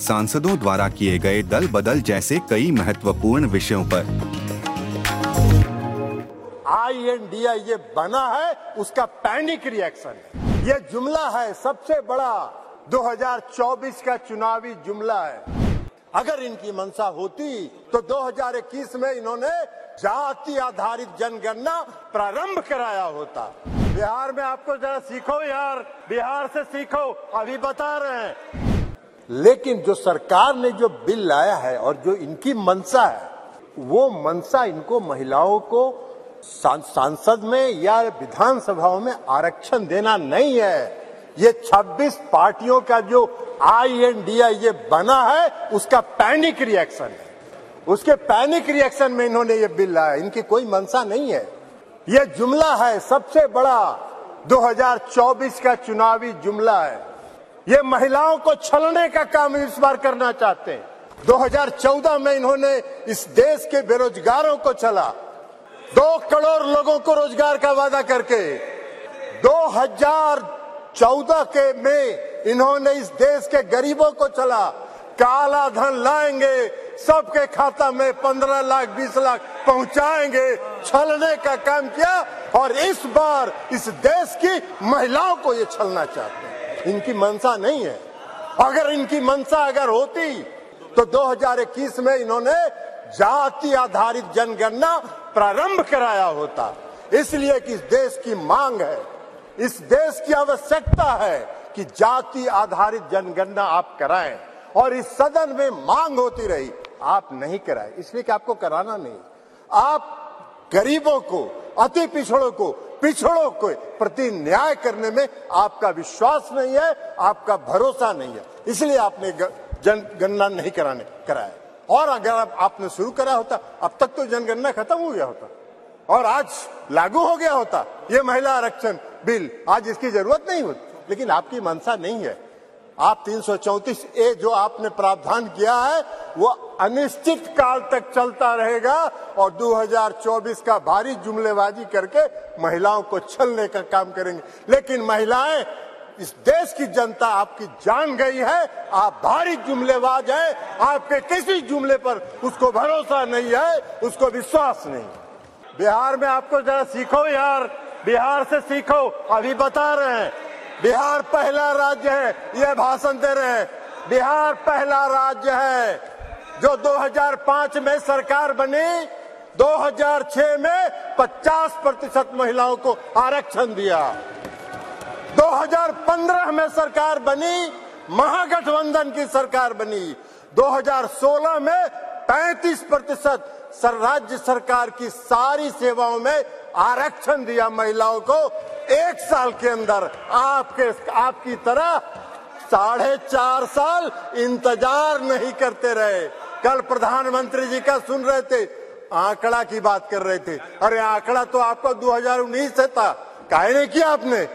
सांसदों द्वारा किए गए दल बदल जैसे कई महत्वपूर्ण विषयों पर। आई ये बना है, उसका पैनिक रिएक्शन ये जुमला है, सबसे बड़ा 2024 का चुनावी जुमला है। अगर इनकी मंशा होती तो 2021 में इन्होंने जाति आधारित जनगणना प्रारंभ कराया होता। बिहार में आपको जरा सीखो यार, बिहार से सीखो, अभी बता रहे हैं। लेकिन जो सरकार ने जो बिल लाया है और जो इनकी मंशा है, वो मंशा इनको महिलाओं को सांसद में या विधानसभाओं में आरक्षण देना नहीं है। ये 26 पार्टियों का जो आई एन डी आई ये बना है, उसका पैनिक रिएक्शन है। उसके पैनिक रिएक्शन में इन्होंने ये बिल लाया, इनकी कोई मंशा नहीं है। ये जुमला है, सबसे बड़ा। 2024 का चुनावी जुमला है। ये महिलाओं को छलने का काम इस बार करना चाहते हैं। 2014 में इन्होंने इस देश के बेरोजगारों को चला दो करोड़ लोगों को रोज़गार का वादा करके। 2014 के में इन्होंने इस देश के गरीबों को चला काला धन लाएँगे, सबके खाता में पंद्रह लाख, बीस लाख पहुंचाएँगे। छलने का काम किया और इस बार इस देश की महिलाओं को ये छलना चाहते हैं। इनकी मंशा नहीं है। अगर इनकी मंशा अगर होती तो 2021 में इन्होंने जाति आधारित जनगणना प्रारंभ कराया होता। इसलिए कि इस देश की मांग है, इस देश की आवश्यकता है कि जाति आधारित जनगणना आप कराएँ। और इस सदन में मांग होती रही, आप नहीं कराए। इसलिए कि आपको कराना नहीं। आप गरीबों को, अति पिछड़ों को पिछड़ों को प्रति न्याय करने में आपका विश्वास नहीं है आपका भरोसा नहीं है। इसलिए आपने जनगणना नहीं कराने कराया। और अगर आप, आपने शुरू करा होता अब तक तो जनगणना खत्म हो गया होता। और आज लागू हो गया होता ये महिला आरक्षण बिल आज इसकी ज़रूरत नहीं होती। लेकिन आपकी मनसा नहीं है। आप तीन सौ चौंतीस ए जो आपने प्रावधान किया है, वो अनिश्चित काल तक चलता रहेगा और 2024 का भारी जुमलेबाजी करके महिलाओं को छलने का काम करेंगे। लेकिन महिलाएँ, इस देश की जनता आपकी जान गई है, आप भारी जुमलेबाज हैं, आपके किसी जुमले पर उसको भरोसा नहीं है, उसको विश्वास नहीं बिहार में आपको जरा सीखो यार, बिहार से सीखो, अभी बता रहे हैं। बिहार पहला राज्य है ये भाषण दे रहे हैं। बिहार पहला राज्य है, जो 2005 में सरकार बनी 2006 में 50 प्रतिशत महिलाओं को आरक्षण दिया। 2015 में सरकार बनी, महागठबंधन की सरकार बनी। 2016 में 35 प्रतिशत सर, राज्य सरकार की सारी सेवाओं में आरक्षण दिया महिलाओं को। एक साल के अंदर आपके, आपकी तरह साढ़े चार साल इंतज़ार नहीं करते रहे। कल प्रधानमंत्री जी का सुन रहे थे, आंकड़ा की बात कर रहे थे। अरे आंकड़ा तो आपका 2019 से था। काहे नहीं किया आपने?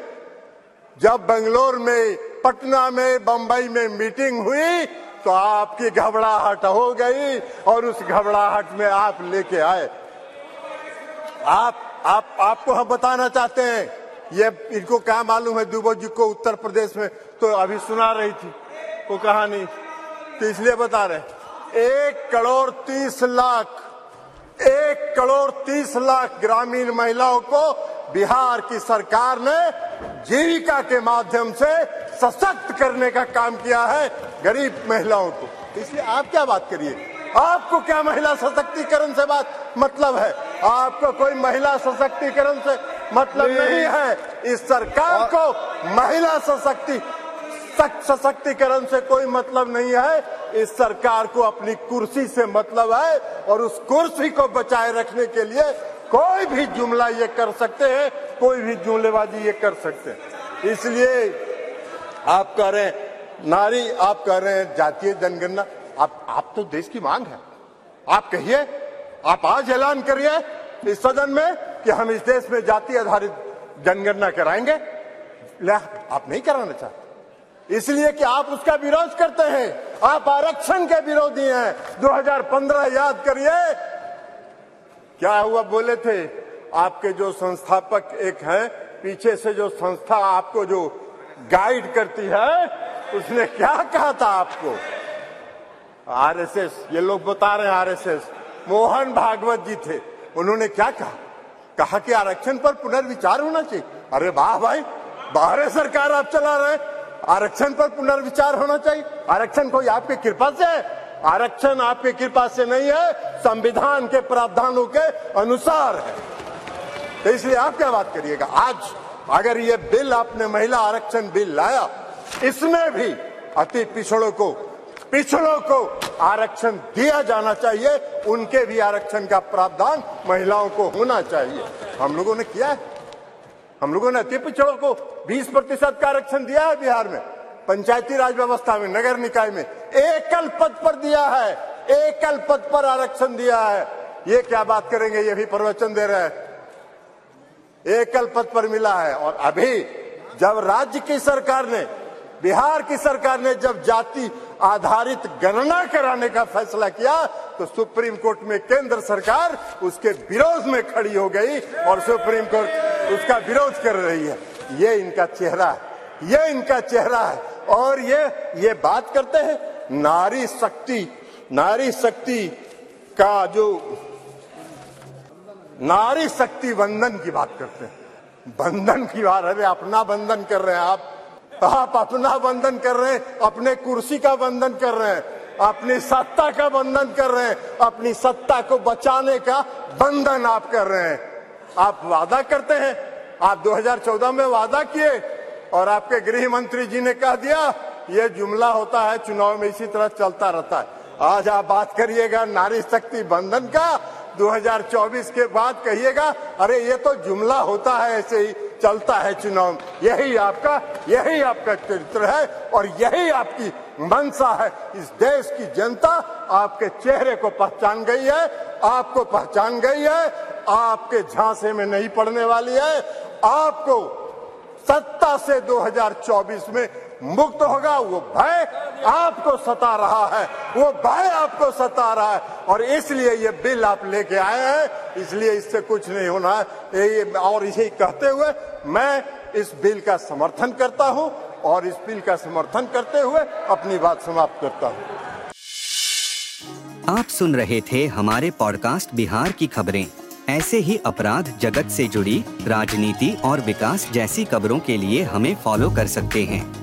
जब बेंगलोर में, पटना में, बंबई में मीटिंग हुई तो आपकी घबराहट हो गई और उस घबराहट में आप लेके आए। आप आप, आपको हम बताना चाहते हैं ये इनको क्या मालूम है, दुबो जी को उत्तर प्रदेश में तो अभी सुना रही थी, वो कहानी तो इसलिए बता रहे एक करोड़ तीस लाख, एक करोड़ तीस लाख ग्रामीण महिलाओं को बिहार की सरकार ने जीविका के माध्यम से सशक्त करने का काम किया है गरीब महिलाओं को। इसलिए आप क्या बात करिए? आपको क्या महिला सशक्तिकरण से बात मतलब है? आपको कोई महिला सशक्तिकरण से मतलब नहीं है। इस सरकार को महिला सशक्ति सशक्तिकरण से कोई मतलब नहीं है। इस सरकार को अपनी कुर्सी से मतलब है और उस कुर्सी को बचाए रखने के लिए कोई भी जुमला ये कर सकते हैं कोई भी जुमलेबाजी ये कर सकते हैं। इसलिए आप कह रहे हैं नारी आप कह रहे हैं जातीय जनगणना। आप आप तो देश की मांग है। आप कहिए आप आज ऐलान करिए इस सदन में कि हम इस देश में जाति आधारित जनगणना कराएँगे। आप नहीं कराना चाहते। इसलिए कि आप उसका विरोध करते हैं। आप आरक्षण के विरोधी हैं। 2015 याद करिए। क्या हुआ, बोले थे, आपके जो संस्थापक एक हैं, पीछे से जो संस्था आपको जो गाइड करती है, उसने क्या कहा था आपको? आरएसएस, ये लोग बता रहे हैं आरएसएस। मोहन भागवत जी थे। उन्होंने क्या कहा? कहा कि आरक्षण पर पुनर्विचार होना चाहिए। अरे वाह भाई, बाहर सरकार, आप चला रहे आरक्षण पर पुनर्विचार होना चाहिए। आरक्षण कोई आपकी कृपा से है? आरक्षण आपकी कृपा से नहीं है, संविधान के प्रावधानों के अनुसार है। तो इसलिए आप क्या बात करिएगा? आज अगर ये बिल आपने महिला आरक्षण बिल लाया, इसमें भी अति पिछड़ों को पिछड़ों को आरक्षण दिया जाना चाहिए, उनके भी आरक्षण का प्रावधान महिलाओं को होना चाहिए। हम लोगों ने किया है। हम लोगों ने अति पिछड़ों को 20 प्रतिशत का आरक्षण दिया है बिहार में। पंचायती राज व्यवस्था में, नगर निकाय में एकल पद पर दिया है, एकल पद पर आरक्षण दिया है। ये क्या बात करेंगे, ये भी प्रवचन दे रहे हैं। एकल पद पर मिला है और अभी जब राज्य की सरकार ने बिहार की सरकार ने जब जाति आधारित गणना कराने का फैसला किया तो सुप्रीम कोर्ट में केंद्र सरकार उसके विरोध में खड़ी हो गई और सुप्रीम कोर्ट उसका विरोध कर रही है। ये इनका चेहरा है। ये इनका चेहरा है। और ये ये बात करते हैं, नारी शक्ति नारी शक्ति का जो, नारी शक्ति बंधन की बात करते हैं। बंधन की बात अरे अपना बंधन कर रहे हैं आप। आप अपना बंधन कर रहे हैं, अपने कुर्सी का बंधन कर रहे हैं, अपनी सत्ता का बंधन कर रहे हैं, अपनी सत्ता को बचाने का बंधन आप कर रहे हैं। आप वादा करते हैं, आप 2014 में वादा किए और आपके गृह मंत्री जी ने कह दिया, ये जुमला होता है, चुनाव में इसी तरह चलता रहता है। आज आप बात करिएगा, नारी शक्ति बंधन का 2024 के बाद कहिएगा, अरे ये तो जुमला होता है ऐसे ही चलता है चुनाव। यही आपका यही आपका चरित्र है और यही आपकी मनसा है। इस देश की जनता आपके चेहरे को पहचान गई है, आपको पहचान गई है, आपके झांसे में नहीं पड़ने वाली है। आपको सत्ता से 2024 में मुक्त होगा, वो भय आपको सता रहा है, वो भय आपको सता रहा है। और इसलिए ये बिल आप लेके आए हैं, इसलिए इससे कुछ नहीं होना है। और इसे कहते हुए मैं इस बिल का समर्थन करता हूँ, और इस बिल का समर्थन करते हुए अपनी बात समाप्त करता हूँ। आप सुन रहे थे हमारे पॉडकास्ट बिहार की खबरें। ऐसे ही अपराध जगत से जुड़ी, राजनीति और विकास जैसी खबरों के लिए हमें फॉलो कर सकते हैं।